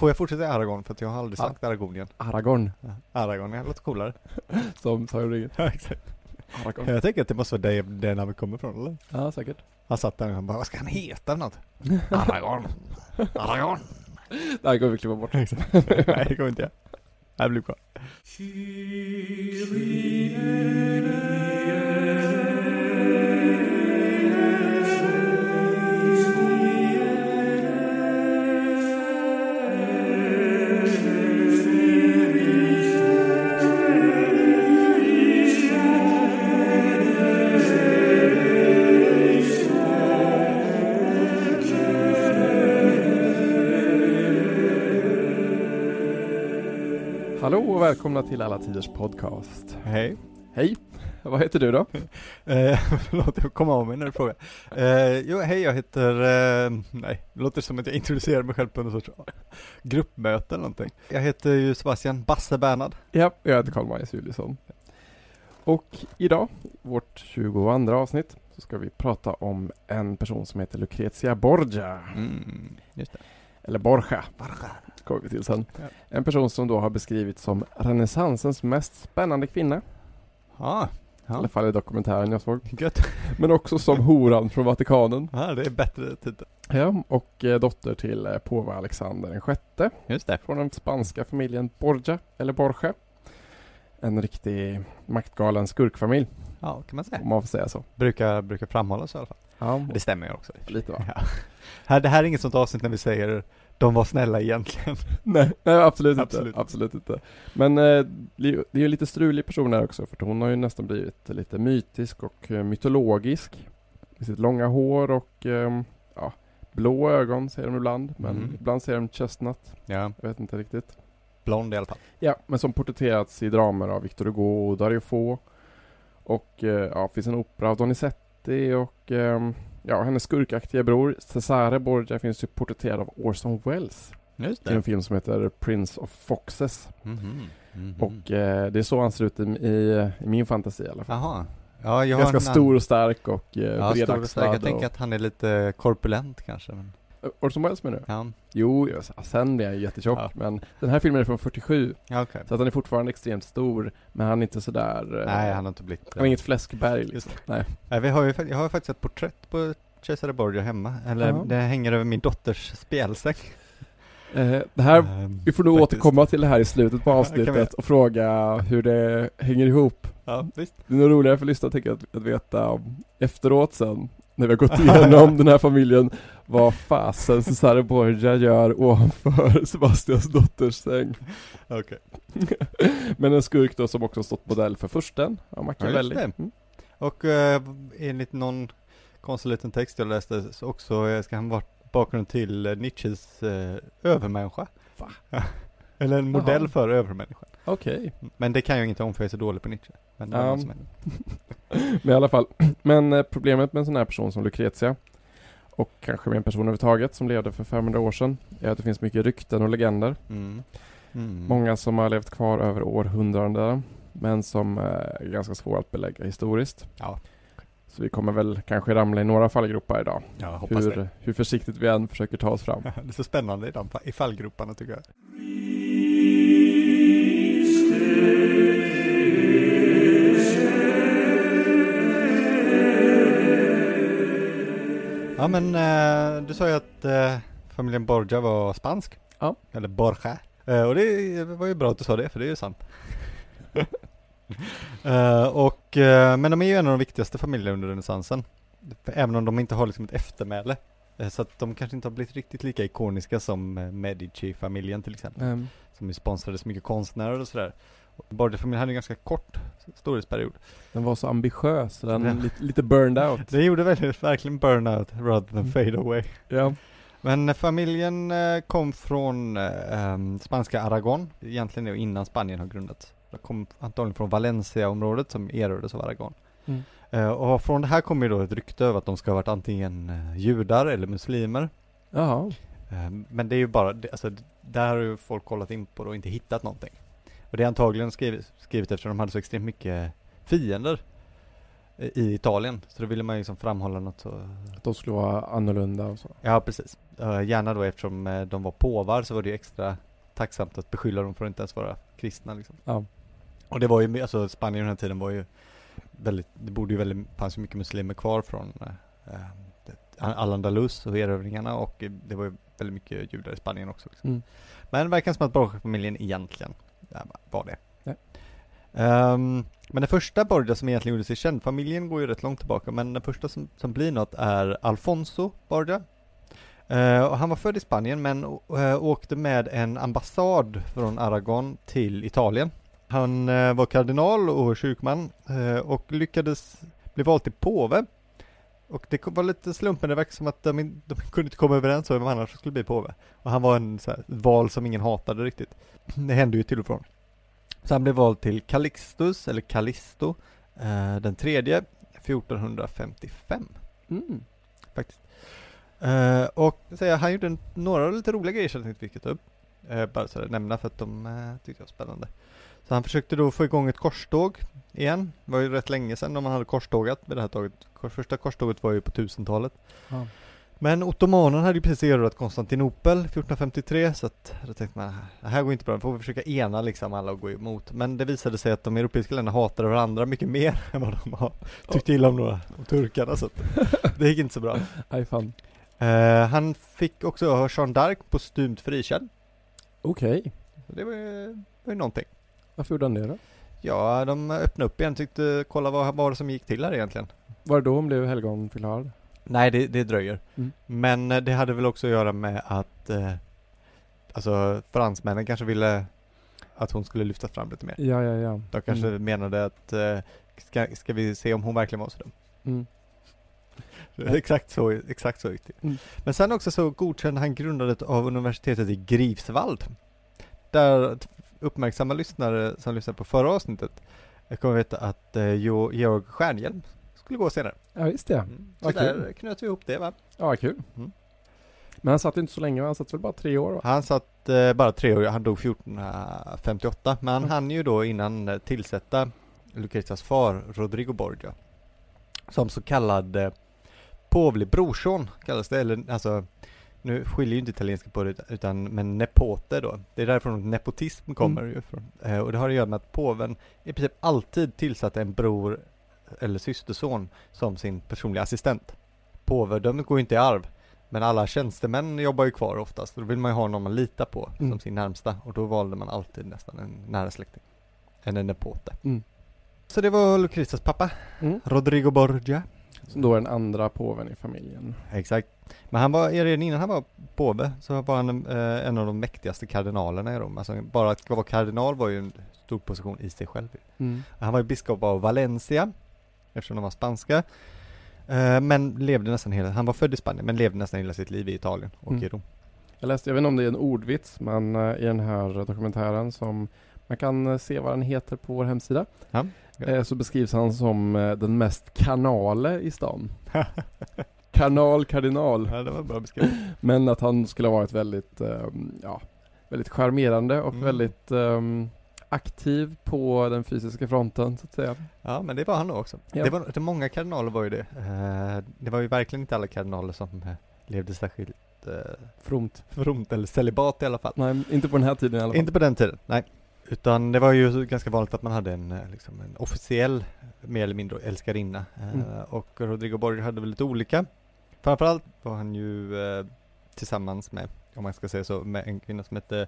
Får jag fortsätta i Aragorn? För att jag har aldrig Ja. sagt Aragornien. Aragorn, Aragorn, det låter coolare. som Sagan om ringen. Ja, exakt. Aragorn. Jag tänker att det måste vara det, det namnet kommer ifrån, eller? Ja, säkert. Han satt där och han bara, vad ska han heta något? Aragorn. Aragorn. Det här går vi klippa bort. Nej, det går inte jag. Det här blir bra. Och välkomna till Alla Tiders Podcast. Hej. Hej, vad heter du då? Eh, förlåt, jag kom av mig när du frågade. Eh, jo, hej, jag heter, eh, nej, det låter som att jag introducerar mig själv på någon sorts gruppmöte eller någonting. Jag heter ju Sebastian Basse Bernhard. Ja, jag heter Karl-Magnus Juliusson. Och idag, vårt 22 avsnitt, så ska vi prata om en person som heter Lucrezia Borgia. Mm, just det. Eller Borgia, kommer vi till sen. Ja. En person som då har beskrivits som renässansens mest spännande kvinna. Ah, I ja, alla fall i dokumentären jag såg. gött. Men också som horan från Vatikanen. Ja, det är bättre titel. Ja, och eh, dotter till eh, påve Alexander den sjätte. Just det. Från den spanska familjen Borgia, eller Borgia. En riktig maktgalen skurkfamilj, Ja, kan man säga. om man får säga så. Brukar, brukar framhållas i alla fall. Ja, Det stämmer ju också. lite va? Ja. Det här är inget sånt avsnitt när vi säger de var snälla egentligen. Nej, nej absolut, Absolut. inte. Absolut inte. Men eh, det är ju- en lite strulig person här också, för hon har ju nästan blivit lite mytisk och eh, mytologisk. Med sitt långa hår och ehm, ja, blå ögon säger de ibland, men Mm. ibland säger de chestnut. Ja, Jag vet inte riktigt. blond i alla fall. Ja, men som porträtterats i dramer av Victor Hugo och Dario Fo. Och eh, ja, finns en opera av Donizetti och ehm, ja, hennes skurkaktiga bror Cesare Borgia finns ju porträtterad av Orson Welles Just i en film som heter Prince of Foxes. Mhm. Mhm. Och eh, det är så han ser ut i, i, i min fantasi i alla fall. Jaha. Ja, jag har Ganska en stor och stark och eh, Ja, bredaxlad. Jag tänker att han är lite korpulent kanske. Men... Orson Welles menar du? Ja, Jo, sen blir han jättetjock, Ja. men den här filmen är från 47, ja okej. så att han är fortfarande extremt stor, men han är inte sådär... eh, Nej, han har inte blivit... han är inget fläskberg liksom. Just Nej. Nej, vi har ju, jag har faktiskt ett porträtt på Cesare Borgia hemma. Eller Ja. det hänger över min dotters spjälsäng. Eh, det här, Ehm, vi får nog faktiskt. återkomma till det här i slutet på avsnittet och fråga hur det hänger ihop. Ja, visst. Det är nog roligare för lyssnarna att, att veta efteråt sen, när vi har gått igenom den här familjen, vad fasen Cesare Borgia gör ovanför Sebastians dotters säng. Okej. Men en skurk då som också stått modell för försten av Machiavelli. Ja. Mm. Och eh, enligt någon konstig liten text jag läste så också eh, ska han vara bakgrund till eh, Nietzsches eh, övermänniska. Eller en modell Jaha. för övermänniskan. Okej, Men det kan jag inte om för jag är så dålig på Nietzsche. Men det är Ja. det. men i alla fall. Men eh, problemet med en sån här person som Lucrezia och kanske med en person överhuvudtaget som levde för 500 år sedan är att det finns mycket rykten och legender. Mm. Mm. Många som har levt kvar över århundraden men som eh, är ganska svåra att belägga historiskt. Ja, Så vi kommer väl kanske ramla i några fallgropar idag. jag hoppas det. Hur, hur försiktigt vi än försöker ta oss fram. Det är så spännande i, de, i fallgroparna tycker jag. Ja men eh, du sa ju att eh, familjen Borgia var spansk. Ja. Eller Borja. Eh, och det var ju bra att du sa det, för det är ju sant. Och, men de är ju en av de viktigaste familjerna under renässansen. Även om de inte har liksom ett eftermäle. Så att de kanske inte har blivit riktigt lika ikoniska som Medici-familjen till exempel. Ehm, Som ju sponsrade så mycket konstnärer och sådär. Borgia-familjen hade en ganska kort storhetsperiod. den var så ambitiös, den Ja. lite, lite burned out. Det gjorde väldigt, verkligen burnout rather than Mm. fade away. Ja. Men eh, familjen eh, kom från em, spanska Aragon, egentligen innan Spanien har grundats. De kom antagligen från Valencia-området som erövrades av Aragon. Mm. Eh, och från det här kommer ju då ett rykte över att de ska ha varit antingen judar eller muslimer. Jaha. Eh, men det är ju bara, det- alltså där har ju folk kollat in på det och inte hittat någonting. Och det är antagligen skrivit, skrivet eftersom de hade så extremt mycket fiender. eh, i Italien. Så då ville man liksom framhålla något så Att de skulle vara annorlunda och så. Ja, precis. Gärna då eftersom uh, de var påvar så var det ju extra tacksamt att beskylla dem för att inte ens vara kristna liksom. Ja. Och det var ju, alltså Spanien den här tiden var ju väldigt, det borde ju väldigt, fanns ju mycket muslimer kvar från uh, Al-Andalus och erövringarna och det var ju väldigt mycket judar i Spanien också. Liksom. Mm. Men det verkar som att Borgia-familjen egentligen var det. Um, men den första Borgia som egentligen gjorde sig känd, familjen går ju rätt långt tillbaka, men den första som, som blir något är Alfonso Borgia. Uh, och han var född i Spanien men uh, åkte med en ambassad från Aragon till Italien. Han uh, var kardinal och kyrkman och lyckades bli vald till påve. Och det var lite slumpen, det verkar som att de, de kunde inte komma överens om vem annars skulle bli påve. Och han var en så här, val som ingen hatade riktigt. Det hände ju till och från. Så han blev vald till Calixtus, eller Callisto, den tredje 1455. Mm. Faktiskt. Uh, och säga, han gjorde några lite roliga grejer som jag tänkte vi skulle ta upp. Uh, bara så att nämna för att de uh, tyckte jag var spännande. Så han försökte då få igång ett korståg igen. Det var ju rätt länge sedan man hade korstågat vid det här tåget. Första korståget var ju på 1000-talet. Ja. Men ottomanerna hade ju precis erövrat Konstantinopel 1453 så att då tänkte man, det här går inte bra, då får vi försöka ena liksom alla och gå emot. Men det visade sig att de europeiska länderna hatade varandra mycket mer än vad de har tyckt illa om några om turkarna så att det gick inte så bra. Aj fan. Uh, han fick också Jean d'Arc postumt frikänd. Okej. Okay. Det var ju, var ju någonting. Varför gjorde han det då? Ja, de öppnade upp igen, tyckte, kolla vad var det som gick till här egentligen. Var det då hon blev helgonförklarad? Nej, det, det dröjer. Mm. Men eh, det hade väl också att göra med att eh, alltså fransmännen kanske ville att hon skulle lyftas fram lite mer. Ja, ja, ja. De kanske Mm. menade att eh, ska, ska vi se om hon verkligen var så dum. Mm. exakt så, exakt så gick det. Mm. Men sen också så godkände han grundandet av universitetet i Greifswald. Där uppmärksamma lyssnare som lyssnade på förra avsnittet kommer veta att eh, Georg Stjernhielm skulle gå senare. Ja, just det. Mm. Så Vad där kul. knöt vi ihop det va. Ja, kul. Mm. Men han satt inte så länge, han satt väl bara tre år va? Han satt eh, bara tre år, han dog 1458, men han Mm. hann ju då innan eh, tillsätta Lucrezias far, Rodrigo Borgia, som så kallad eh, påvlig brorson kallas det, eller alltså nu skiljer ju inte italienska på det utan men nepote då. Det är därifrån nepotism kommer Mm. ju ifrån. Eh, och det har att göra med att påven i princip alltid tillsatte en bror eller systerson som sin personliga assistent. Påvedömet går ju inte i arv. Men alla tjänstemän jobbar ju kvar oftast, då vill man ju ha någon man litar på Mm. som sin närmsta och då valde man alltid nästan en nära släkting. En en nepote. Mm. Så det var Lucrezias pappa, Mm. Rodrigo Borgia. Som då är den andra påven i familjen. Exakt. Men han var, redan innan han var påve så var han eh, en av de mäktigaste kardinalerna i Rom. Alltså bara att vara kardinal var ju en stor position i sig själv. Mm. Han var ju biskop av Valencia, eftersom de var spanska. Eh, men levde nästan hela, han var född i Spanien men levde nästan hela sitt liv i Italien och Mm. i Rom. Jag läste, jag vet inte om det är en ordvits, men eh, i den här dokumentären som man kan eh, se vad den heter på vår hemsida. Ja. Eh, Så beskrivs han som eh, den mest kanale i stan. Kanal, kardinal. Ja, det var bra beskrivet. Men att han skulle ha varit väldigt, eh, ja, väldigt charmerande och Mm. väldigt ehm, aktiv på den fysiska fronten så att säga. Ja, men det var han nog också. Ja. Det var det många kardinaler var ju det. Eh, det var ju verkligen inte alla kardinaler som levde särskilt eh, Fromt. fromt eller celibat i alla fall. Nej, inte på den här tiden i alla fall. Inte på den tiden, nej. Utan det var ju ganska vanligt att man hade en, eh, liksom en officiell, mer eller mindre älskarinna. Eh, Mm. Och Rodrigo Borgia hade väl lite olika. Framförallt var han ju eh, tillsammans med, om man ska säga så, med en kvinna som hette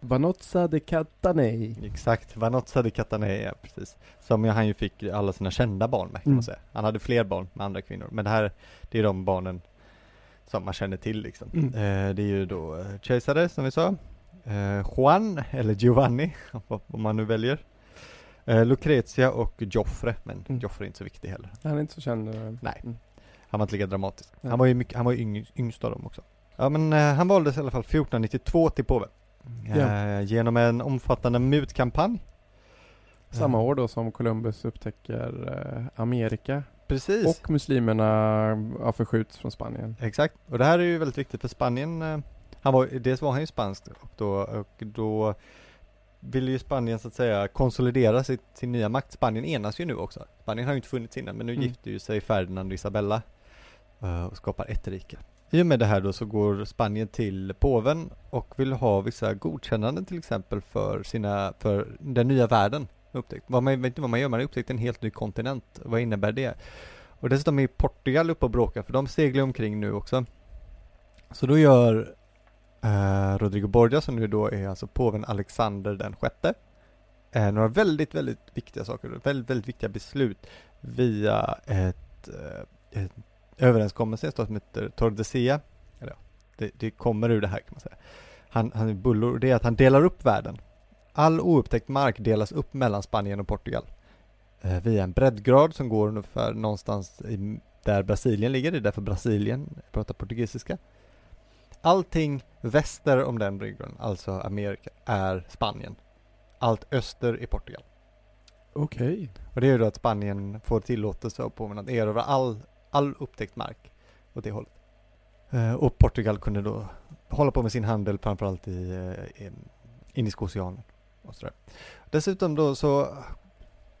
Vanozza de Catanei. Exakt, Vanozza di Catanea, precis. Som han ju fick alla sina kända barn med kan Mm. man säga. Han hade fler barn med andra kvinnor, men det här, det är de barnen som man känner till liksom. Mm. Eh, det är ju då Cesare som vi sa, eh, Juan, eller Giovanni, vad man nu väljer. Eh, Lucrezia och Joffre, men Mm. Joffre är inte så viktig heller. Han är inte så känd. eh, Nej. Mm. Han var inte lika dramatisk. Nej. Han var ju, mycket, han var ju yng, yngst av dem också. Ja men eh, han valdes i alla fall 1492 till påve. Eh, genom en omfattande mutkampanj. Samma Eh, år då som Columbus upptäcker Amerika Precis. och muslimerna ja, förskjuts från Spanien. Exakt. Och det här är ju väldigt viktigt för Spanien. Han var, dels var han ju spansk och då, och då vill ju Spanien så att säga konsolidera sitt, sin nya makt. Spanien enas ju nu också. Spanien har ju inte funnits innan men nu Mm. gifter ju sig Ferdinand och Isabella eh, och skapar ett rike. I och med det här då så går Spanien till påven och vill ha vissa godkännanden till exempel för sina, för den nya världen. Upptäckt. Vad man vet inte vad man gör, man har upptäckt en helt ny kontinent. Vad innebär det? Och dessutom är Portugal uppe och bråkar för de seglar omkring nu också. Så då gör eh, Rodrigo Borgia som nu då är alltså påven Alexander den sjätte eh, några väldigt, väldigt viktiga saker, väldigt, väldigt viktiga beslut via ett, eh, ett överenskommelse som heter Tordesia. Eller ja, det, det kommer ur det här kan man säga. Han, han är bullor, det är att han delar upp världen. All oupptäckt mark delas upp mellan Spanien och Portugal eh, via en breddgrad som går ungefär någonstans i, där Brasilien ligger, det är därför Brasilien pratar portugisiska. Allting väster om den breddgraden, alltså Amerika, är Spanien. Allt öster är Portugal. Okej. Och det är ju då att Spanien får tillåtelse av påven att erövra all, all upptäckt mark åt det hållet. Eh, och Portugal kunde då hålla på med sin handel framförallt i, eh, i Indiska oceanen. Och sådär. Dessutom då så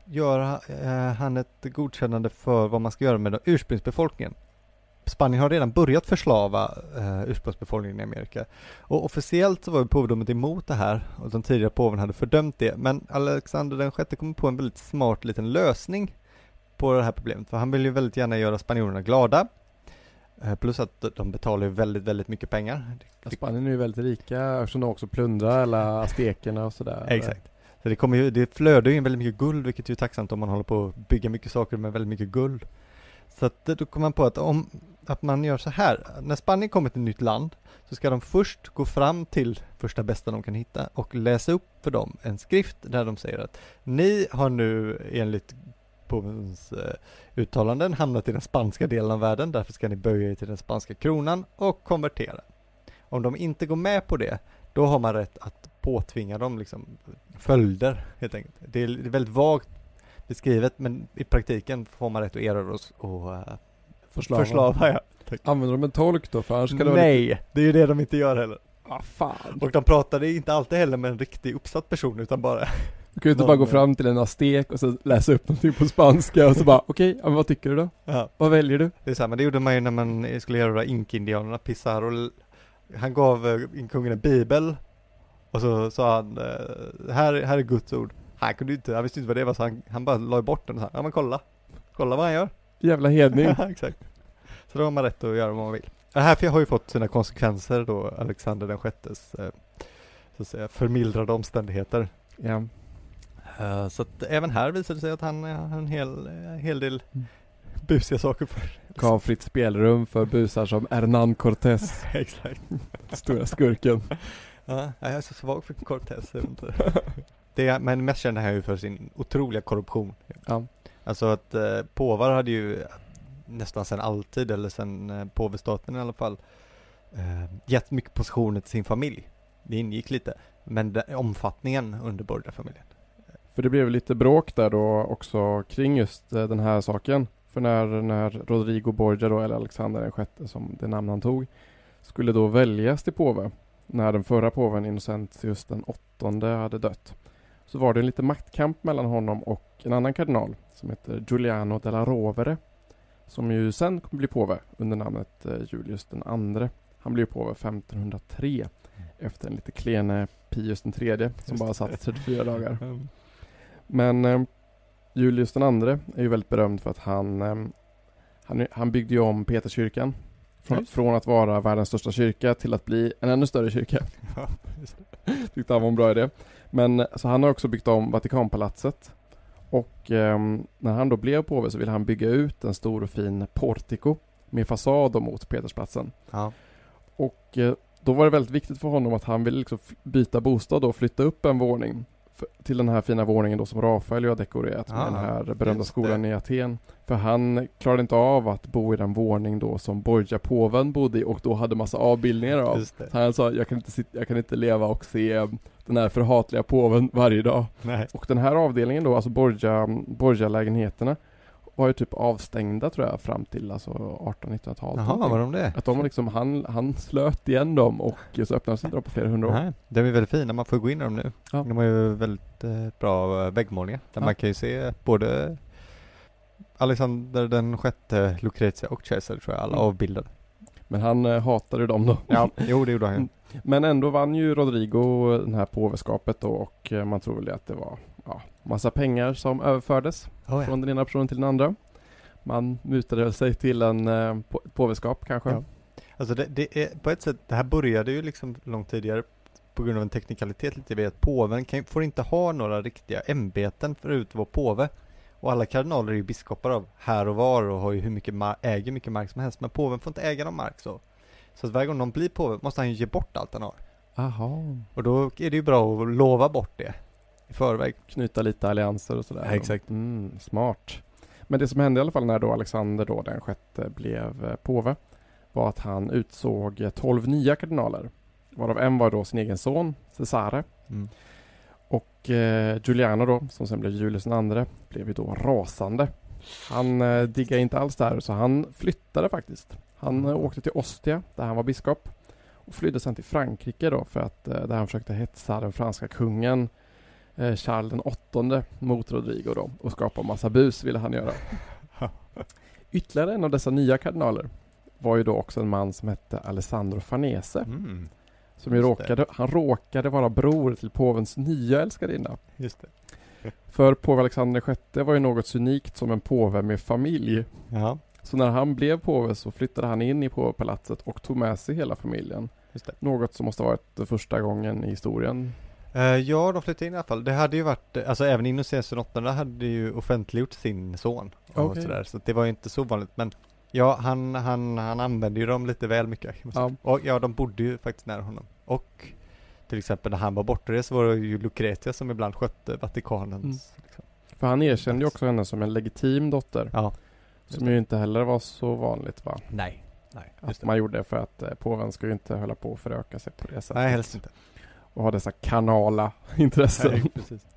gör eh, han ett godkännande för vad man ska göra med ursprungsbefolkningen. Spanien har redan börjat förslava eh, ursprungsbefolkningen i Amerika. Och officiellt så var ju påvedomet emot det här och de tidigare påven hade fördömt det. Men Alexander den sjätte kom på en väldigt smart liten lösning på det här problemet. För han vill ju väldigt gärna göra spanjorerna glada. Eh, plus att de betalar ju väldigt, väldigt mycket pengar. Spanien är ju väldigt rika eftersom de också plundrar alla aztekerna och sådär. Exakt. Så det kommer ju, det flödar ju in väldigt mycket guld, vilket ju är tacksamt om man håller på att bygga mycket saker med väldigt mycket guld. Så att då kom man på att om, att man gör så här, när Spanien kommer till ett nytt land så ska de först gå fram till första bästa de kan hitta och läsa upp för dem en skrift där de säger att ni har nu enligt påvens eh, uttalanden hamnat i den spanska delen av världen, därför ska ni böja er till den spanska kronan och konvertera. Om de inte går med på det, då har man rätt att påtvinga dem liksom följder helt enkelt. Det är väldigt vagt beskrivet men i praktiken får man rätt att erövra oss och uh, Förslava. förslava ja. Använder de en tolk då? För annars kan det vara Nej, lite... det är ju det de inte gör heller. Ah, fan. Och de pratade inte alltid heller med en riktig uppsatt person utan bara Du kan ju inte bara gå fram till en aztek och så läsa upp någonting på spanska och så bara okej, men vad tycker du då? ja, Vad väljer du? det är så här, men det gjorde man ju när man skulle erövra inkindianerna, Pizarro han gav eh, kungen en bibel och så sa han eh, här, här är Guds ord. Han kunde inte, han visste inte vad det var så han, han bara la bort den och sa, ja men kolla, kolla vad han gör. Jävla hedning. Exakt. Så då har man rätt att göra vad man vill. Det här har ju fått sina konsekvenser då, Alexander den sjättes eh, så att säga förmildrade omständigheter. ja. Eh, så att även här visar det sig att han eh, har en hel, hel del Mm. busiga saker för. Gav fritt spelrum för busar som Hernan Cortés, exakt. stora skurken. Ja, jag är så svag för Cortez. jag vet inte. Det är, men mest kände han ju för sin otroliga korruption. Ja. Alltså att eh, påvar hade ju nästan sedan alltid, eller sedan eh, påvestaten i alla fall, eh, gett mycket positioner till sin familj. Det ingick lite, men det, omfattningen under Borgia-familjen. För det blev lite bråk där då också kring just eh, den här saken. För när, när Rodrigo Borgia då, eller Alexander den sjätte som det namn han tog, skulle då väljas till påve när den förra påven Innocentius den åttonde hade dött. Så var det en liten maktkamp mellan honom och en annan kardinal som heter Giuliano della Rovere. Som ju sen kommer bli påve under namnet eh, Julius den andre. Han blev påve 1503 efter en lite klene Pius den tredje som bara satt 34 dagar. Mm. Men eh, Julius den andre är ju väldigt berömd för att han, eh, han, han byggde ju om Peterskyrkan. Från, Just. från att vara världens största kyrka till att bli en ännu större kyrka. Ja. Tyckte han var en bra idé. Men så han har också byggt om Vatikanpalatset. Och ehm, när han då blev påve så ville han bygga ut en stor och fin portico med fasad mot Petersplatsen. Ja. Och eh, då var det väldigt viktigt för honom att han ville liksom byta bostad och flytta upp en våning till den här fina våningen då som Rafael har dekorerat med Ah, den här berömda skolan i Aten. För han klarade inte av att bo i den våning då som Borgia-påven bodde i och då hade massa avbildningar av. Han sa, jag kan, inte sitta, jag kan inte leva och se eh, den här förhatliga påven varje dag. Nej. Och den här avdelningen då, alltså Borgia, Borgia-lägenheterna var ju typ avstängda tror jag fram till alltså 1800-1900-talet. Jaha, var de det? Att de var liksom, han, han slöt igen dem och så öppnades inte de på flera hundra år. Nej, de är väldigt fina, man får gå in i dem nu. Ja. De har ju väldigt eh, bra eh, väggmålningar. Där Ja. man kan ju se både Alexander den sjätte, Lucrezia och Caesar tror jag alla Mm. avbildade. Men han eh, hatade dem då. Ja, jo det gjorde han ju. Men ändå vann ju Rodrigo den här påveskapet då och man tror väl att det var ja, massa pengar som överfördes Oh, från den ena personen till den andra. Man mutade sig till en eh, på- påveskap kanske. Ja. Alltså det, det är på ett sätt, det här började ju liksom långt tidigare på grund av en teknikalitet lite vid att påven kan, får inte ha några riktiga ämbeten förut att vara påve. Och alla kardinaler är ju biskopar av här och var och har ju hur mycket äger mycket mark som helst. Men påven får inte äga någon mark så. Så att varje gång någon blir påve måste han ju ge bort allt han har. Aha. Och då är det ju bra att lova bort det i förväg. Knyta lite allianser och sådär. Ja, exakt. Mm, smart. Men det som hände i alla fall när då Alexander då den sjätte blev eh, påve var att han utsåg eh, 12 nya kardinaler. Varav en var då sin egen son, Cesare. Mm. Och eh, Giuliano då, som sen blev Julius II, blev ju då rasande. Han eh, diggade inte alls där, så han flyttade faktiskt. Han eh, åkte till Ostia, där han var biskop. Och flydde sen till Frankrike då, för att eh, där han försökte hetsa den franska kungen eh, Charles den åttonde mot Rodrigo då. Och skapa massa bus ville han göra. Ytterligare en av dessa nya kardinaler var ju då också en man som hette Alessandro Farnese. Mm. Som ju råkade, han råkade vara bror till påvens nya älskarinna. Just det. För påve Alexander VI var ju något unikt som en påve med familj. Ja, Så när han blev påve så flyttade han in i påvepalatset och tog med sig hela familjen. Något som måste ha varit det första gången i historien. Eh, ja, de flyttade in i alla fall. Det hade ju varit, eh, alltså även den åttonde hade ju offentliggjort sin son. Och Okej. sådär, så det var ju inte så vanligt. Men ja, han, han, han använde ju dem lite väl mycket. säga. Och ja, de bodde ju faktiskt nära honom. Och till exempel när han var bortrest så var det ju Lucretia som ibland skötte Vatikanens. Mm. Liksom. För han erkände ju också henne som en legitim dotter. Ja, Som det. ju inte heller var så vanligt va? Nej, nej, Att det. man gjorde för att eh, påven ska ju inte hålla på och föröka sig på det sättet. Nej, helst inte. Och ha dessa kanala intressen.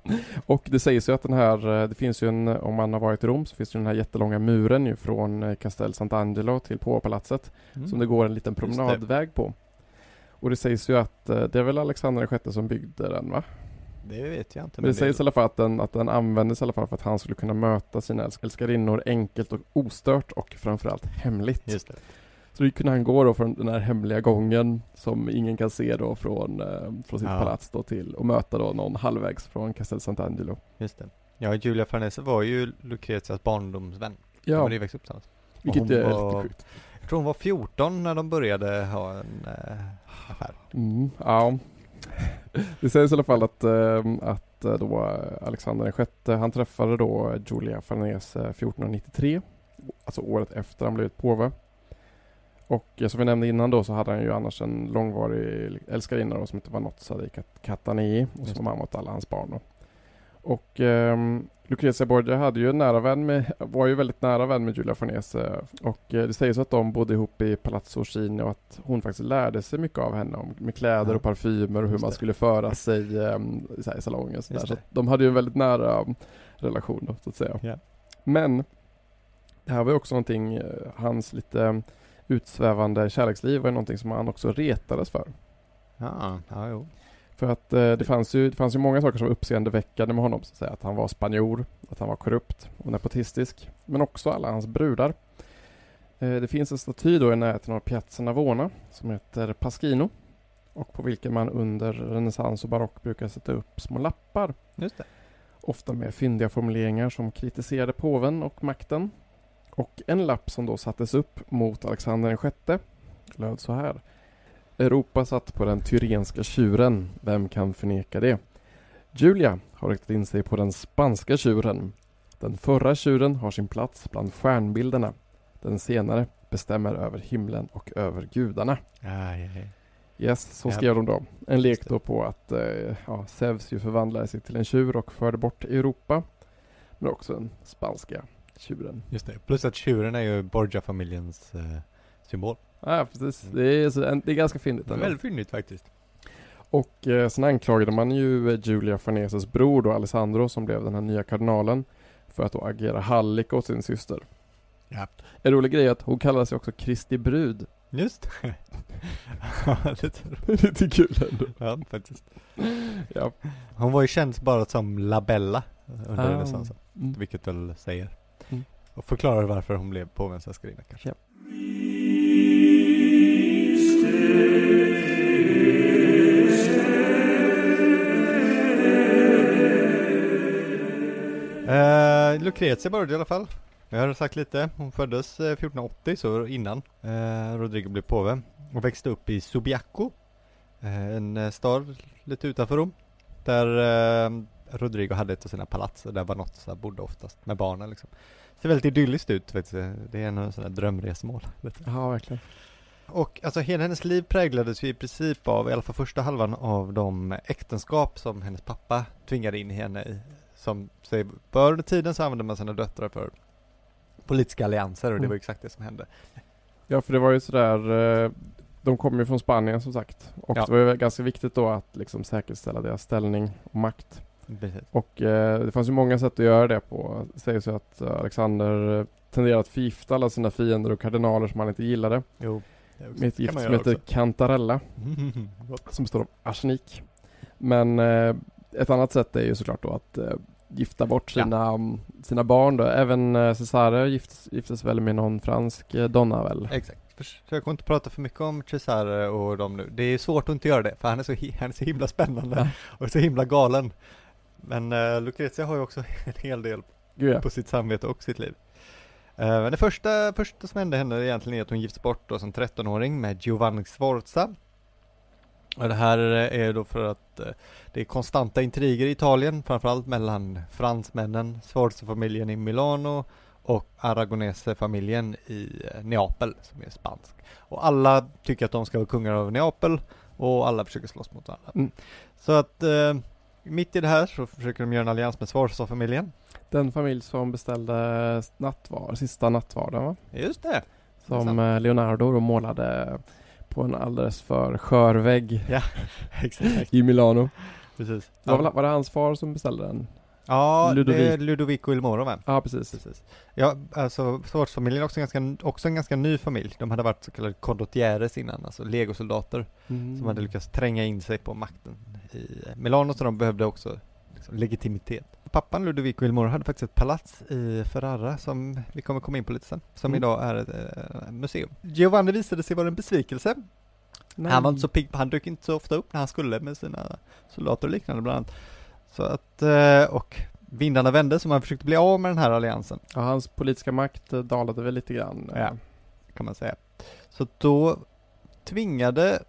Nej. Och det sägs ju att den här, eh, det finns ju en, om man har varit i Rom så finns det den här jättelånga muren ju från eh, Castel Sant'Angelo till påvepalatset. Mm. Som det går en liten det. promenadväg på. Och det sägs ju att eh, det är väl Alexander VI som byggde den va? Det vet jag inte. Men det sägs i alla fall att den, att den användes i alla fall för att han skulle kunna möta sina älsk- älskarinnor enkelt och ostört och framförallt hemligt. Just det. Så då kunde han gå då från den här hemliga gången som ingen kan se då från, eh, från sitt Ja. palats då till och möta då någon halvvägs från Castel Sant'Angelo. Just det. Ja, Julia Farnese var ju Lucretias barndomsvän. De Ja, hade ju växt upp tillsammans. vilket är var- lite sjukt. Jag tror hon var 14 när de började ha en eh, affär. Mm, ja. Det sägs i alla fall att, eh, att eh, då Alexander VI, han träffade då Julia Farnese 1493. Alltså året efter han blivit påve. Och eh, som vi nämnde innan då så hade han ju annars en långvarig älskarinna då som hette Vanozza di Cat- Catanei och som det. mamma åt alla hans barn då. Och ehm, Lucrezia Borgia hade ju nära vän med, var ju väldigt nära vän med Giulia Farnese och eh, det sägs att de bodde ihop i Palazzo Orsini och att hon faktiskt lärde sig mycket av henne om, med kläder Ja. och parfymer och hur Just man det. skulle föra sig um, så här, i salongen. Så, de hade ju en väldigt nära um, relation då, så att säga. Ja. Men det här var ju också någonting, eh, hans lite um, utsvävande kärleksliv var ju någonting som han också retades för. Ja, ja, jo. För att eh, det, fanns ju, det fanns ju många saker som var uppseendeväckande med honom. Så att, säga. att han var spanjor, att han var korrupt och nepotistisk. Men också alla hans brudar. Eh, det finns en staty då i närheten av Piazza Navona som heter Pasquino. Och på vilken man under renässans och barock brukar sätta upp små lappar. Just det. Ofta med fyndiga formuleringar som kritiserade påven och makten. Och en lapp som då sattes upp mot Alexander VI löd så här. Europa satt på den tyrenska tjuren, vem kan förneka det? Julia har riktat in sig på den spanska tjuren. Den förra tjuren har sin plats bland stjärnbilderna. Den senare bestämmer över himlen och över gudarna. Aj, aj, aj. Yes, så skrev de då. En lek då på att eh, ja, Zeus ju förvandlade sig till en tjur och förde bort Europa. Men också den spanska tjuren. Just det. Plus att tjuren är ju Borgia-familjens eh, symbol. Ja, precis. Det är, så, det är ganska fyndigt. Väldigt fyndigt faktiskt. Och eh, sen anklagade man ju eh, Giulia Farneses bror då, Alessandro, som blev den här nya kardinalen, för att då agera hallick åt sin syster. Ja. En rolig grej är att hon kallar sig också Kristi brud. Just det. Lite Lite kul ändå. Ja, faktiskt. Ja. Hon var ju känd bara som Labella under Ah. renässansen, Mm. vilket väl säger. Och förklarar varför hon blev påvens älskarinna kanske. Ja. Eh, Lucrezia började i alla fall. Jag har sagt lite, hon föddes eh, 1480, så innan eh, Rodrigo blev påve. Och växte upp i Subiaco, eh, en eh, stad lite utanför Rom. Där eh, Rodrigo hade ett av sina palats och där Vanozza bodde oftast med barnen liksom. Ser väldigt idylliskt ut, vet du. det är en av sådana drömresmål. Ja, verkligen. Och alltså hela hennes liv präglades ju i princip av, i alla fall första halvan av de äktenskap som hennes pappa tvingade in henne i. Som säger, förr under tiden så använde man sina döttrar för politiska allianser och det Mm. var exakt det som hände. Ja, för det var ju sådär, eh, de kom ju från Spanien som sagt. Och Ja. det var ju ganska viktigt då att liksom säkerställa deras ställning och makt. Precis. Och eh, det fanns ju många sätt att göra det på. Det sägs ju att eh, Alexander eh, tenderade att förgifta alla sina fiender och kardinaler som han inte gillade. Jo. Med ett gift som heter kantarella, som står av arsenik. Men eh, ett annat sätt är ju såklart då att eh, gifta bort Ja. sina, mm, sina barn då. Även eh, Cesare giftes, giftes väl med någon fransk eh, donna väl? Exakt. Försök att inte prata för mycket om Cesare och dem nu. Det är svårt att inte göra det, för han är så, han är så himla spännande Ja. och så himla galen. Men uh, Lucrezia har ju också en hel del Gud ja. på sitt samvete och sitt liv. Eh, men det första, första som hände henne egentligen är att hon gifts bort då som 13-åring med Giovanni Sforza. Och det här är då för att eh, det är konstanta intriger i Italien, framförallt mellan fransmännen, Sforza-familjen i Milano och Aragonese-familjen i eh, Neapel, som är spansk. Och alla tycker att de ska vara kungar av Neapel och alla försöker slåss mot varandra. Mm. Så att eh, mitt i det här så försöker de göra en allians med Sforza-familjen. Den familj som beställde nattvard, sista nattvarden va? Just det. Som Sant. eh, Leonardo då målade på en alldeles för skör vägg Exakt. i Milano. Precis. Var, väl- var det hans far som beställde den? Ja, Ludovic. det är Ludovico Il Moro med. Ja, precis. Precis. Ja, alltså Swartzfamiljen är också, ganska, också en ganska ny familj. De hade varit så kallade condottieres innan, alltså legosoldater Mm. som hade lyckats tränga in sig på makten i Milano, så de behövde också liksom, legitimitet. Pappan Ludovico Il Moro hade faktiskt ett palats i Ferrara som vi kommer komma in på lite sen, som Mm. idag är ett eh, museum. Giovanni visade sig vara en besvikelse. Nej. Han var inte så pigg, han dök inte så ofta upp när han skulle med sina soldater och liknande bland annat. Så att, eh, och vindarna vände så man försökte bli av med den här alliansen Ja, hans politiska makt eh, dalade väl lite grann. Ja. kan man säga. Så då tvingade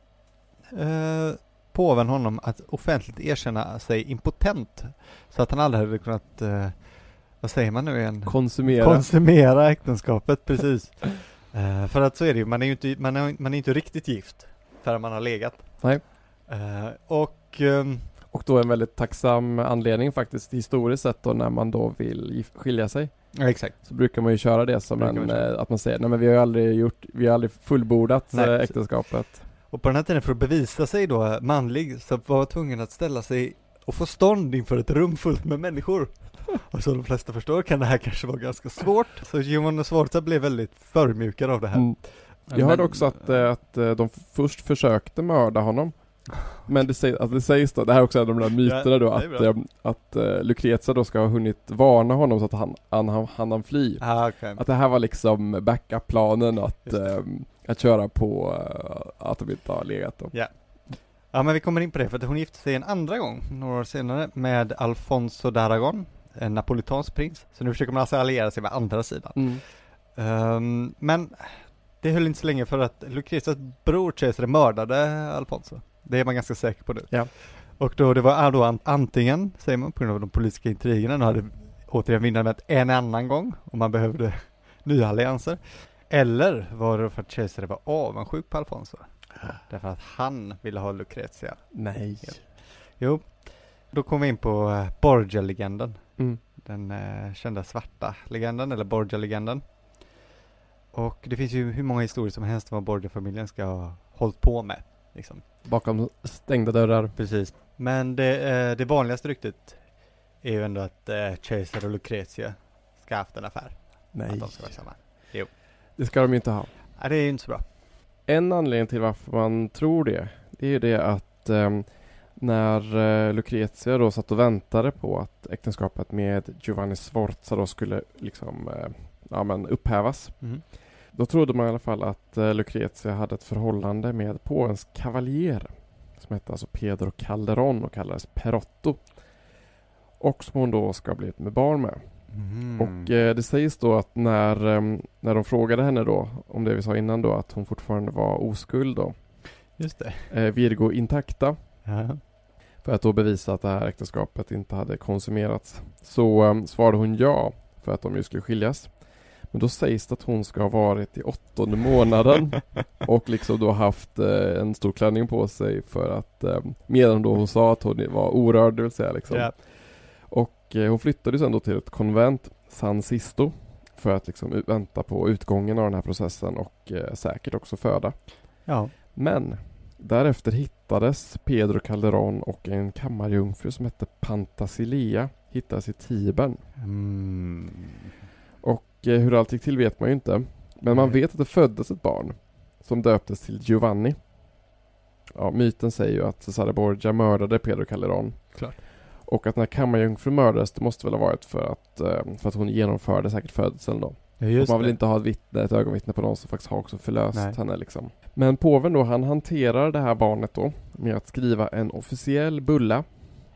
eh, påven honom att offentligt erkänna sig impotent. Så att han aldrig hade kunnat, eh, vad säger man nu igen? Konsumera. Konsumera äktenskapet, precis. Eh, för att så är det ju, man är ju inte, man är, man är inte riktigt gift förrän man har legat. Nej. Eh, och ehm, Och då en väldigt tacksam anledning faktiskt historiskt sett då när man då vill skilja sig. Ja, exakt. Så brukar man ju köra det som en, man eh, att man säger nej men vi har ju aldrig gjort, vi har aldrig fullbordat Nej, eh, äktenskapet. Och på den här tiden för att bevisa sig då manlig så var jag tvungen att ställa sig och få stånd inför ett rum fullt med människor. Och som de flesta förstår kan det här kanske vara ganska svårt. Så Giovanni Sforza blev väldigt förmjukad av det här. Mm. Jag hörde också att, eh, att eh, de först försökte mörda honom. Men det, sägs, att det sägs då, det här är också en av de där myterna då, att, eh, att eh, Lucrezia då ska ha hunnit varna honom så att han, han, han, han, han fly. Ah, okej. Att det här var liksom backup-planen att, eh, att köra på eh, att de inte har legat då. Ja men vi kommer in på det för att hon gifte sig en andra gång, några år senare, med Alfonso d'Aragon, en napolitansk prins. Så nu försöker man alltså alliera sig med andra sidan. Mm. Ehm, men det höll inte så länge för att Lucrezias bror Cesare mördade Alfonso. Det är man ganska säker på nu. Ja. Och då, det var då an- antingen, säger man, på grund av de politiska intrigerna, nu hade återigen vinnaren vänt en annan gång och man behövde nya allianser. Eller var det för att Cesare var avundsjuk på Alfonso? Därför att han ville ha Lucrezia. Nej. Jo, då kom vi in på eh, Borgia-legenden. Mm. Den eh, kända svarta legenden, eller Borgia-legenden. Och det finns ju hur många historier som helst om vad Borgia-familjen ska ha hållit på med. Liksom. Bakom stängda dörrar. Precis. Men det, eh, det vanligaste ryktet är ju ändå att eh, Cesare och Lucrezia ska ha haft en affär. Nej, Att de ska vara samma. Det ska de ju inte ha. Nej, det är inte så bra. En anledning till varför man tror det, det är ju det att ehm, när eh, Lucrezia då satt och väntade på att äktenskapet med Giovanni Sforza då skulle liksom eh, ja, men upphävas. Mm. Då trodde man i alla fall att eh, Lucrezia hade ett förhållande med påvens kavaljer som hette alltså Pedro Calderon och kallades Perotto. Och som hon då ska ha blivit med barn med. Mm. Och eh, det sägs då att när, ehm, när de frågade henne då om det vi sa innan då att hon fortfarande var oskuld då. Just det. Eh, Virgo intakta Ja. för att då bevisa att det här äktenskapet inte hade konsumerats. Så um, svarade hon ja för att de ju skulle skiljas. Men då sägs det att hon ska ha varit i åttonde månaden och liksom då haft eh, en stor klänning på sig för att eh, medan då hon sa att hon var orörd, det vill säga liksom. Ja. Eh, hon flyttade sen då till ett konvent, San Sisto, för att liksom vänta på utgången av den här processen och eh, säkert också föda. ja. Men därefter hittades Pedro Calderon och en kammarjungfru som hette Pantasilea hittades i Tibern. Mm. Och eh, hur allt gick till vet man ju inte. Men man vet att det föddes ett barn som döptes till Giovanni. Ja, myten säger ju att Cesare Borgia mördade Pedro Calderon. Klart. Och att när kammarjungfrun mördades, det måste väl ha varit för att, eh, för att hon genomförde säkert födseln då. Ja, man vill det. inte ha ett, vittne, ett ögonvittne på någon som faktiskt har också förlöst Nej. henne liksom. Men påven då, han hanterar det här barnet då med att skriva en officiell bulla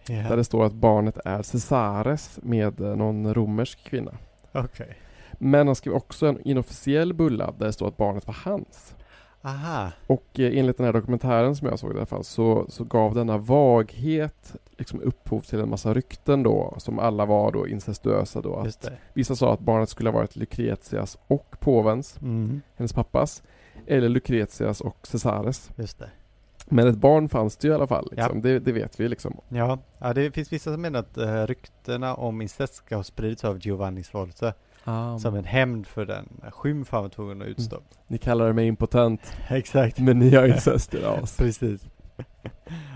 Ja. där det står att barnet är Cesares med eh, någon romersk kvinna. Okej. Men han skrev också en inofficiell bulla där det står att barnet var hans. Aha. Och eh, enligt den här dokumentären som jag såg i alla fall så, så gav denna vaghet liksom upphov till en massa rykten då som alla var då incestuösa då. Att vissa sa att barnet skulle ha varit Lucretias och påvens, Mm. hennes pappas, eller Lucretias och Cesares. Just det. Men ett barn fanns det ju i alla fall, liksom. det, det vet vi liksom. Ja. ja, det finns vissa som menar att uh, ryktena om incest ska ha spridits av Giovanni Sforza som en hämnd för den skymf han var tvungen att utstå. Ni kallar mig impotent, Exakt. men ni har incest i ras. Precis.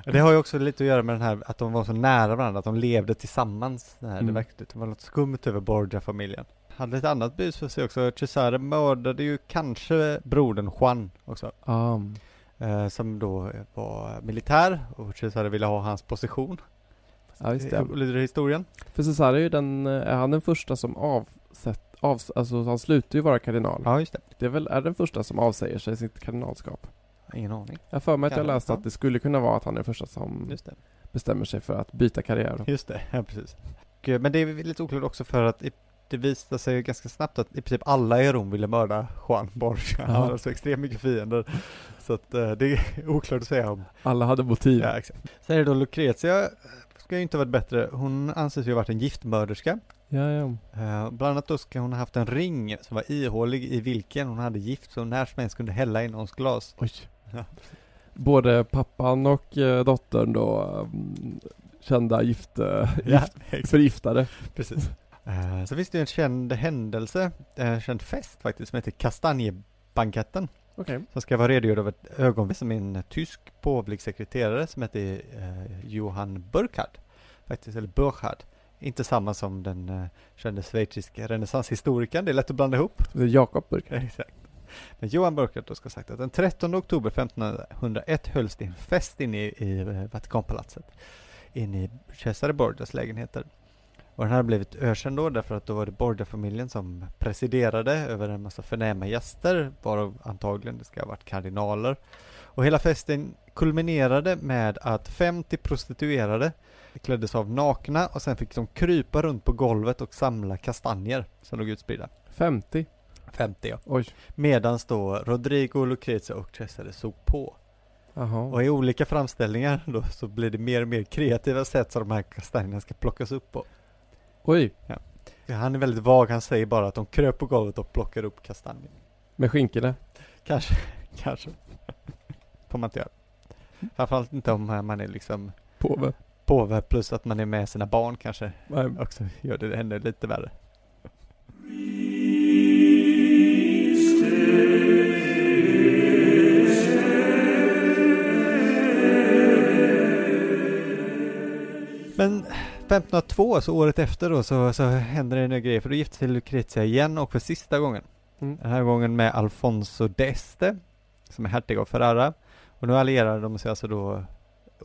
Det har ju också lite att göra med den här att de var så nära varandra, att de levde tillsammans. Det, här. Mm. det, verkade, det var något skumt över Borgia-familjen. Hade ett annat bus för sig också. Cesare mördade ju kanske brodern Juan också. Ah, Eh, som då var militär och Cesare ville ha hans position. ja, just det. Eh, Lyder historien? För Cesare är ju den, eh, är han den första som avsett, av, alltså han slutar ju vara kardinal. Ja, just det. Det är väl, är den första som avsäger sig sitt kardinalskap? Ingen aning. Jag har för mig att jag läste att det skulle kunna vara att han är den första som bestämmer sig för att byta karriär. Just det, ja precis. Eh, men det är lite oklart också för att det visade sig ganska snabbt att i princip alla i Rom ville mörda Juan Borgia. Han hade så extremt mycket fiender. Så att eh, det är oklart att säga om. Alla hade motiv. Ja, exakt. Sen är det då Lucrezia, ska ju inte varit bättre. Hon anses ju ha varit en giftmörderska. Ja, ja. Eh, bland annat då ska hon ha haft en ring som var ihålig i vilken hon hade gift som när som helst kunde hälla i någons glas. Oj. Ja. Både pappan och eh, dottern då mm, kända gift, eh, gift, förgiftade. Precis. Eh, så finns det ju en känd händelse, en känd fest faktiskt, som heter Kastanjebanketten. Okej. Som ska vara redogjord av ett ögonblick som en tysk påvlig sekreterare som heter eh, Johann Burkhard. Faktiskt, eller Burkhard. Inte samma som den eh, kände schweiziska renässanshistorikern, det är lätt att blanda ihop. Jakob Burkhardt. Exakt. Men Johan Burkhard då ska ha sagt att den 13 oktober 1501 hölls det en fest inne i, i eh, Vatikanpalatset. Inne i Cesare Borgias lägenheter. Och den här blivit ökänd då därför att då var det Borgia-familjen som presiderade över en massa förnäma gäster, varav antagligen det ska ha varit kardinaler. Och hela festen kulminerade med att 50 prostituerade kläddes av nakna och sen fick de krypa runt på golvet och samla kastanjer som låg utspridda. 50. 50 ja. Oj. Medans då Rodrigo, Lucrezia och Cesare såg på. Jaha. Och i olika framställningar då så blir det mer och mer kreativa sätt som de här kastanjerna ska plockas upp på. Oj. Han är väldigt vag, han säger bara att de kröp på golvet och plockade upp kastanjer. Med skinkorna. Kanske, kanske. Får man inte göra. Framförallt inte om man är liksom Påve. Påve plus att man är med sina barn kanske Nej. också gör det ännu lite värre. Men 1502, så året efter då, så, så händer det en grej, för då gifter sig Lucrezia igen och för sista gången. Mm. Den här gången med Alfonso d'Este, som är hertig av Ferrara. Och nu allierar de sig alltså då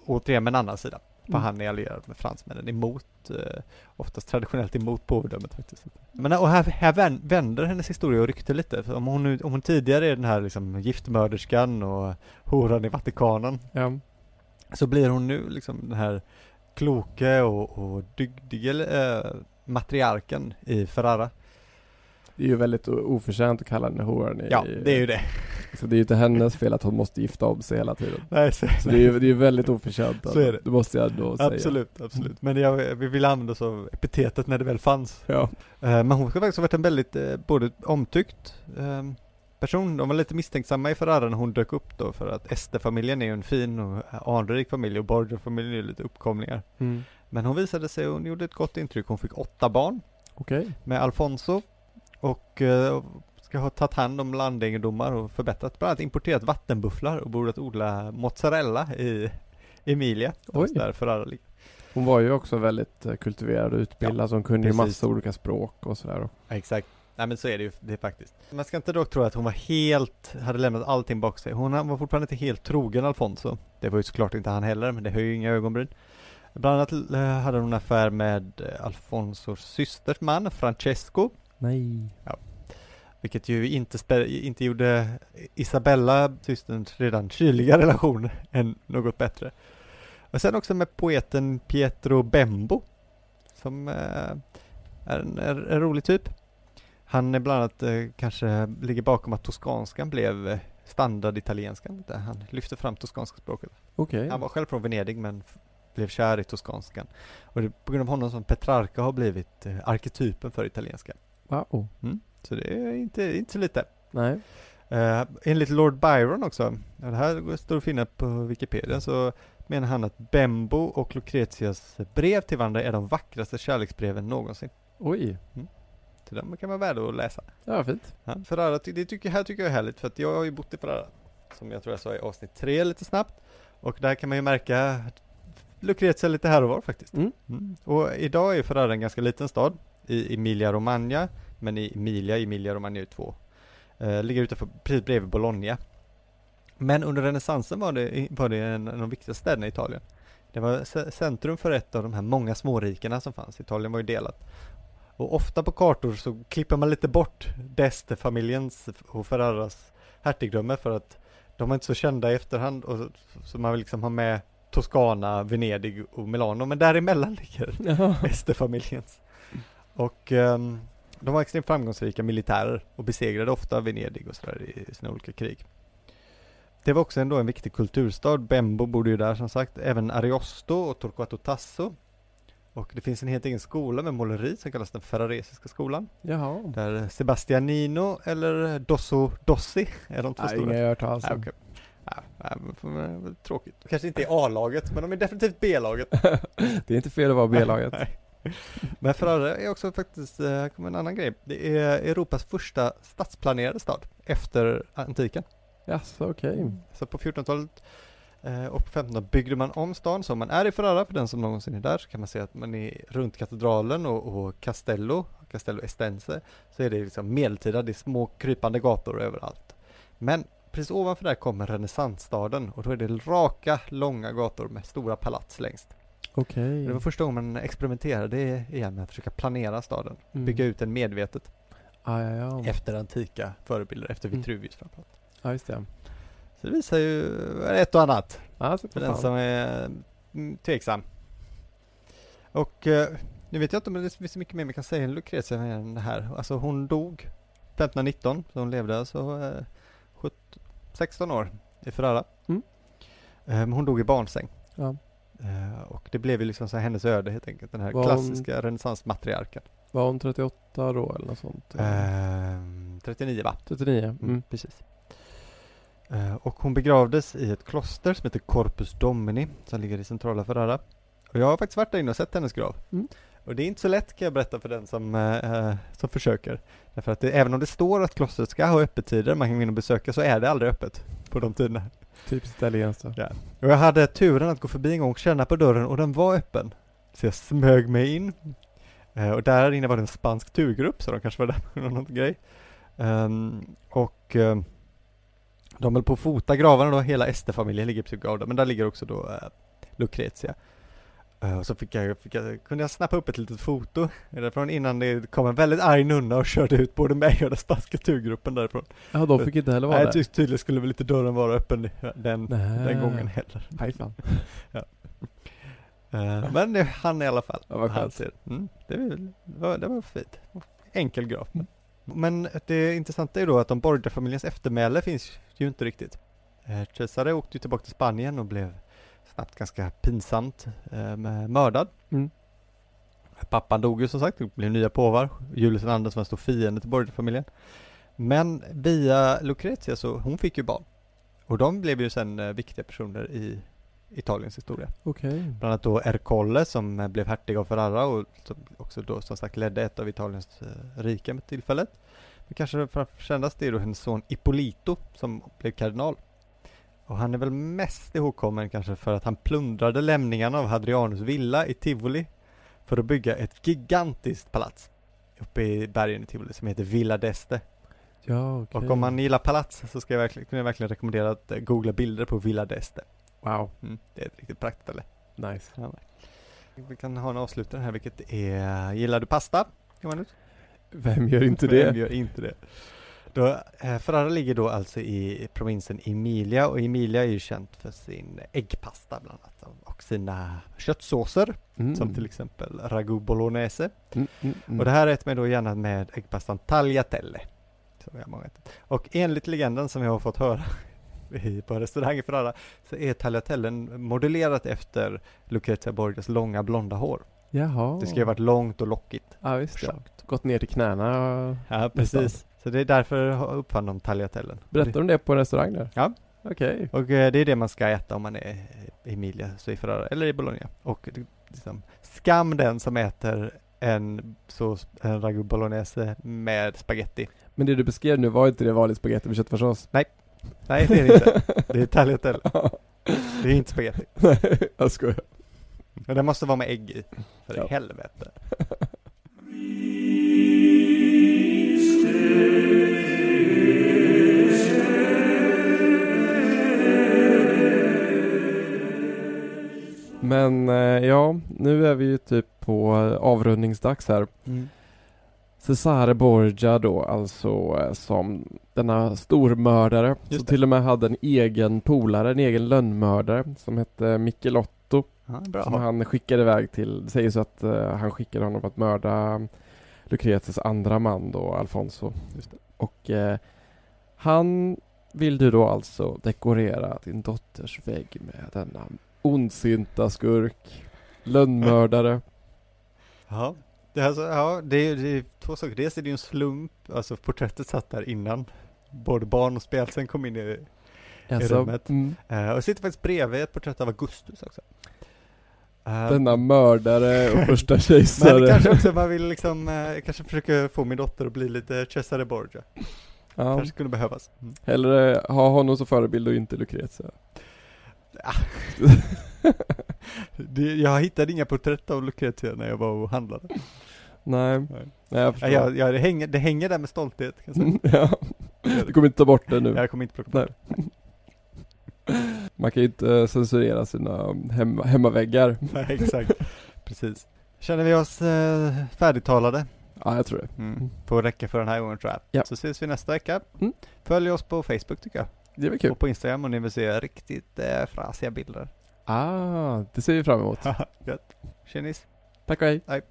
återigen med en annan sida. Mm. han är allierad med fransmännen emot, eh, oftast traditionellt emot påvedömet faktiskt. Men och här, här vän- vänder hennes historia och rykte lite. För om hon, nu, om hon tidigare är den här liksom giftmörderskan och horan i Vatikanen, Ja. så blir hon nu liksom den här kloke och, och dygdige eh, matriarken i Ferrara. Det är ju väldigt oförtjänt att kalla henne horan i, Ja, det är ju det. Så det är ju inte hennes fel att hon måste gifta om sig hela tiden. Nej, så, Så det är ju det är ju väldigt oförtjänt. Så är det. Det måste jag ändå säga. absolut, absolut. Men jag, vi vill använda oss av epitetet när det väl fanns. Ja. Eh, Men hon ska faktiskt ha varit en väldigt eh, både omtyckt eh, person. De var lite misstänksamma i Ferrara när hon dök upp då för att Este-familjen är ju en fin och anrik familj och Borgia-familjen är ju lite uppkomlingar. Mm. Men hon visade sig hon gjorde ett gott intryck. Hon fick åtta barn Okej. med Alfonso och eh, ska ha tagit hand om landegendomar och förbättrat, bland annat importerat vattenbufflar och börjat odla mozzarella i Emilia. Oj. Där Ferrara ligger. Hon var ju också väldigt eh, kultiverad och utbildad, så hon kunde ju massa olika språk och sådär. Ja, Exakt. Nej men så är det ju det är faktiskt. Man ska inte dock tro att hon var helt, hade lämnat allting bakom sig. Hon var fortfarande inte helt trogen Alfonso. Det var ju såklart inte han heller, men det höjer ju inga ögonbryn. Bland annat eh, hade hon en affär med Alfonsos systers man, Francesco. Nej. Vilket ju inte, inte gjorde Isabella, systerns redan kyliga relation, än något bättre. Och sen också med poeten Pietro Bembo, som eh, är en, en rolig typ. Han är bland annat eh, kanske ligger bakom att toskanskan blev eh, standard italienskan. Där Han lyfte fram toskanska språket. Okej. Han var själv från Venedig men blev kär i toskanskan. Och det är på grund av honom som Petrarca har blivit arketypen för italienska. Wow. Så det är inte, inte så lite. Nej. Uh, enligt Lord Byron också, det här står att finna på Wikipedia, så menar han att Bembo och Lucretias brev till varandra är de vackraste kärleksbreven någonsin. Oj. Så de kan vara värda att läsa. Ja, fint. Ja, Ferrara, det tycker, här tycker jag är härligt för att jag har ju bott i Ferrara, som jag tror jag sa i avsnitt tre lite snabbt. Och där kan man ju märka att Lucrezia lite här och var faktiskt. Mm. Mm. Och idag är ju Ferrara en ganska liten stad i Emilia Romagna, men i Emilia, Emilia Romagna är ju två, eh, ligger utanför, precis bredvid Bologna. Men under renässansen var det, var det en av de viktigaste städerna i Italien. Det var ce- centrum för ett av de här många smårikena som fanns. Italien var ju delat. Och ofta på kartor så klipper man lite bort D'Este-familjens och Ferraras hertigdöme för att de är inte så kända i efterhand och så, så man vill liksom ha med Toscana, Venedig och Milano, men däremellan ligger Jaha. Och ehm, de var extremt framgångsrika militärer och besegrade ofta Venedig och sådär i sina olika krig. Det var också ändå en viktig kulturstad. Bembo bodde ju där som sagt. Även Ariosto och Torquato Tasso. Och det finns en helt egen skola med måleri som kallas den Ferraresiska skolan. Jaha. Där Sebastianino eller Dosso Dossi är de två Nej, stora. inga jag hört talas Nej, om. man- Tråkigt. Kanske inte i A-laget, men de är definitivt B-laget. Det är inte fel att vara B-laget. Men Ferrara är också faktiskt, eh, här kommer en annan grej. Det är Europas första stadsplanerade stad efter antiken. Jaså, okej. Så på 1400-talet eh, och på 1500-talet byggde man om stan. Så om man är i Ferrara, för den som någonsin är där, så kan man se att man är runt katedralen och, och Castello, Castello Estense, så är det liksom medeltida, det är små krypande gator överallt. Men precis ovanför där kommer renässansstaden och då är det raka, långa gator med stora palats längst. Okej. Det var första gången man experimenterade igen med att försöka planera staden, Mm. bygga ut den medvetet Ah, ja, ja. efter antika förebilder, efter Mm. Vitruvius framförallt. ja, just det. Så det visar ju ett och annat så för den som är mm, tveksam. Och eh, nu vet jag inte om det finns så mycket mer man kan säga om Lucrezia än det här. Alltså hon dog 1519, så hon levde alltså eh, 17, 16 år i Ferrara. Mm. Eh, men hon dog i barnsäng. Ja. Eh, och det blev ju liksom så här hennes öde helt enkelt, den här Var hon- klassiska renässansmatriarken. Var hon 38 då eller något sånt? Ehm, 39 va? 39? Mm, Mm. Precis. Eh, och hon begravdes i ett kloster som heter Corpus Domini som ligger i centrala Ferrara. Och jag har faktiskt varit där inne och sett hennes grav. Mm. Och det är inte så lätt kan jag berätta för den som, eh, som försöker. Därför att det, även om det står att klostret ska ha öppettider, man kan gå in och besöka, så är det aldrig öppet på de tiderna. Typiskt italienskt. Ja. Och jag hade turen att gå förbi en gång och känna på dörren och den var öppen. Så jag smög mig in. Eh, och där inne var det en spansk turgrupp, så de kanske var där på någon grej. Um, och um, de höll på att fota gravarna då, hela Ester-familjen ligger på Gauda, men där ligger också då eh, Lucretia. Uh, och så fick jag, fick jag, kunde jag snappa upp ett litet foto därifrån innan det kom en väldigt arg nunna och körde ut både mig och den spanska turgruppen därifrån. Ja, de fick inte heller vara Nej, där. ty- tydligen skulle väl inte dörren vara öppen den, den gången heller. Nej, fan. Uh, men det han i alla fall. Ja, vad Han ser- Mm, det, var, det, var, fint. Enkel grav. Men det intressanta är då att de Borgia-familjens eftermäle finns ju inte riktigt. Eh, Cesare åkte ju tillbaka till Spanien och blev snabbt ganska pinsamt eh, mördad. Mm. Pappan dog ju som sagt, det blev nya påvar. Julius II som var en stor fiende till Borgia-familjen. Men via Lucrezia så, hon fick ju barn. Och de blev ju sen eh, viktiga personer i Italiens historia. Okej. Bland annat då Ercole som eh, blev hertig av Ferrara och som också då som sagt ledde ett av Italiens eh, rike med tillfället. Men kanske framför kändast är då hennes son Ippolito som blev kardinal. Och han är väl mest ihågkommen kanske för att han plundrade lämningarna av Hadrianus villa i Tivoli för att bygga ett gigantiskt palats uppe i bergen i Tivoli som heter Villa d'Este. Ja, okej. Och om man gillar palats så ska jag verkligen, kan jag verkligen rekommendera att eh, googla bilder på Villa d'Este. Wow, Mm, det är ett riktigt praktställe. nice. Ja. Vi kan ha en avslutare här, vilket är, gillar du pasta? Johannes? Vem gör inte Vem det? gör inte det? Då, eh, Ferrara ligger då alltså i provinsen Emilia och Emilia är ju känt för sin äggpasta bland annat och sina köttsåser Mm. som till exempel ragu bolognese. Mm, mm, mm. Och det här äter man då gärna med äggpastan tagliatelle. Som har många. Och enligt legenden som jag har fått höra på restaurang i Ferrara så är tagliatellen modellerat efter Lucrezia Borgias långa blonda hår. Jaha. Det ska ju ha varit långt och lockigt. Ja, visst ja. Gått ner till knäna. Ja, precis. Så det är därför uppfann de tagliatellen. Berättar de det på en restaurang där? Ja. Okej. Och eh, det är det man ska äta om man är i Emilia, så i Ferrara, eller i Bologna. Och liksom, skam den som äter en, så, en ragu bolognese med spaghetti. Men det du beskrev nu var inte det vanlig spagetti med köttfärssås? Nej, det är det inte. Det är tagliatelle. Det är inte spaghetti. Nej, jag skojar. Men det måste vara med ägg i. För Ja. helvete. Nu är vi ju typ på eh, avrundningsdags här. Cesare Borgia då, alltså eh, som denna stormördare, Just som det. till och med hade en egen polare, en egen lönnmördare som hette Michelotto. Bra. Som han skickade iväg till, det sägs att eh, han skickade honom att mörda Lucretias andra man då, Alfonso. Och eh, han vill du då alltså dekorera din dotters vägg med denna ondsinta skurk, lönnmördare. Ja, det, är alltså, ja, det, är, det är två saker. Dels är det ju en slump, alltså porträttet satt där innan både barn och spjälsen kom in i Alltså, rummet. mm, Uh, och det sitter faktiskt bredvid ett porträtt av Augustus också. Eh, denna mördare och första men kejsare. kanske också man vill liksom, uh, kanske försöka få min dotter att bli lite Cesare Borgia. ja, Kanske kunde behövas. Mm. hellre ha honom som förebild och inte Lucrezia. det, jag hittade inga porträtt av Lucrezia när jag var och handlade. Nej, Nej. nej jag förstår. Ja, jag, jag, det, hänger, det hänger där med stolthet. Kan jag, säga. Mm, ja. Du kommer inte ta bort det nu. jag kommer inte plocka bort Nej. Man kan ju inte eh, censurera sina hem, hemmaväggar. det. Nej, exakt. Precis. Känner vi oss uh, färdigtalade? Ja, jag tror det. Mm. Får räcka för den här gången tror jag. Ja. Så ses vi nästa vecka. Mm. Följ oss på Facebook tycker jag. Det är väl kul. Och på Instagram om ni vill se riktigt eh, frasiga bilder. Ah, det ser vi fram emot. Gött. Tjenis. Tack och hej. Hej.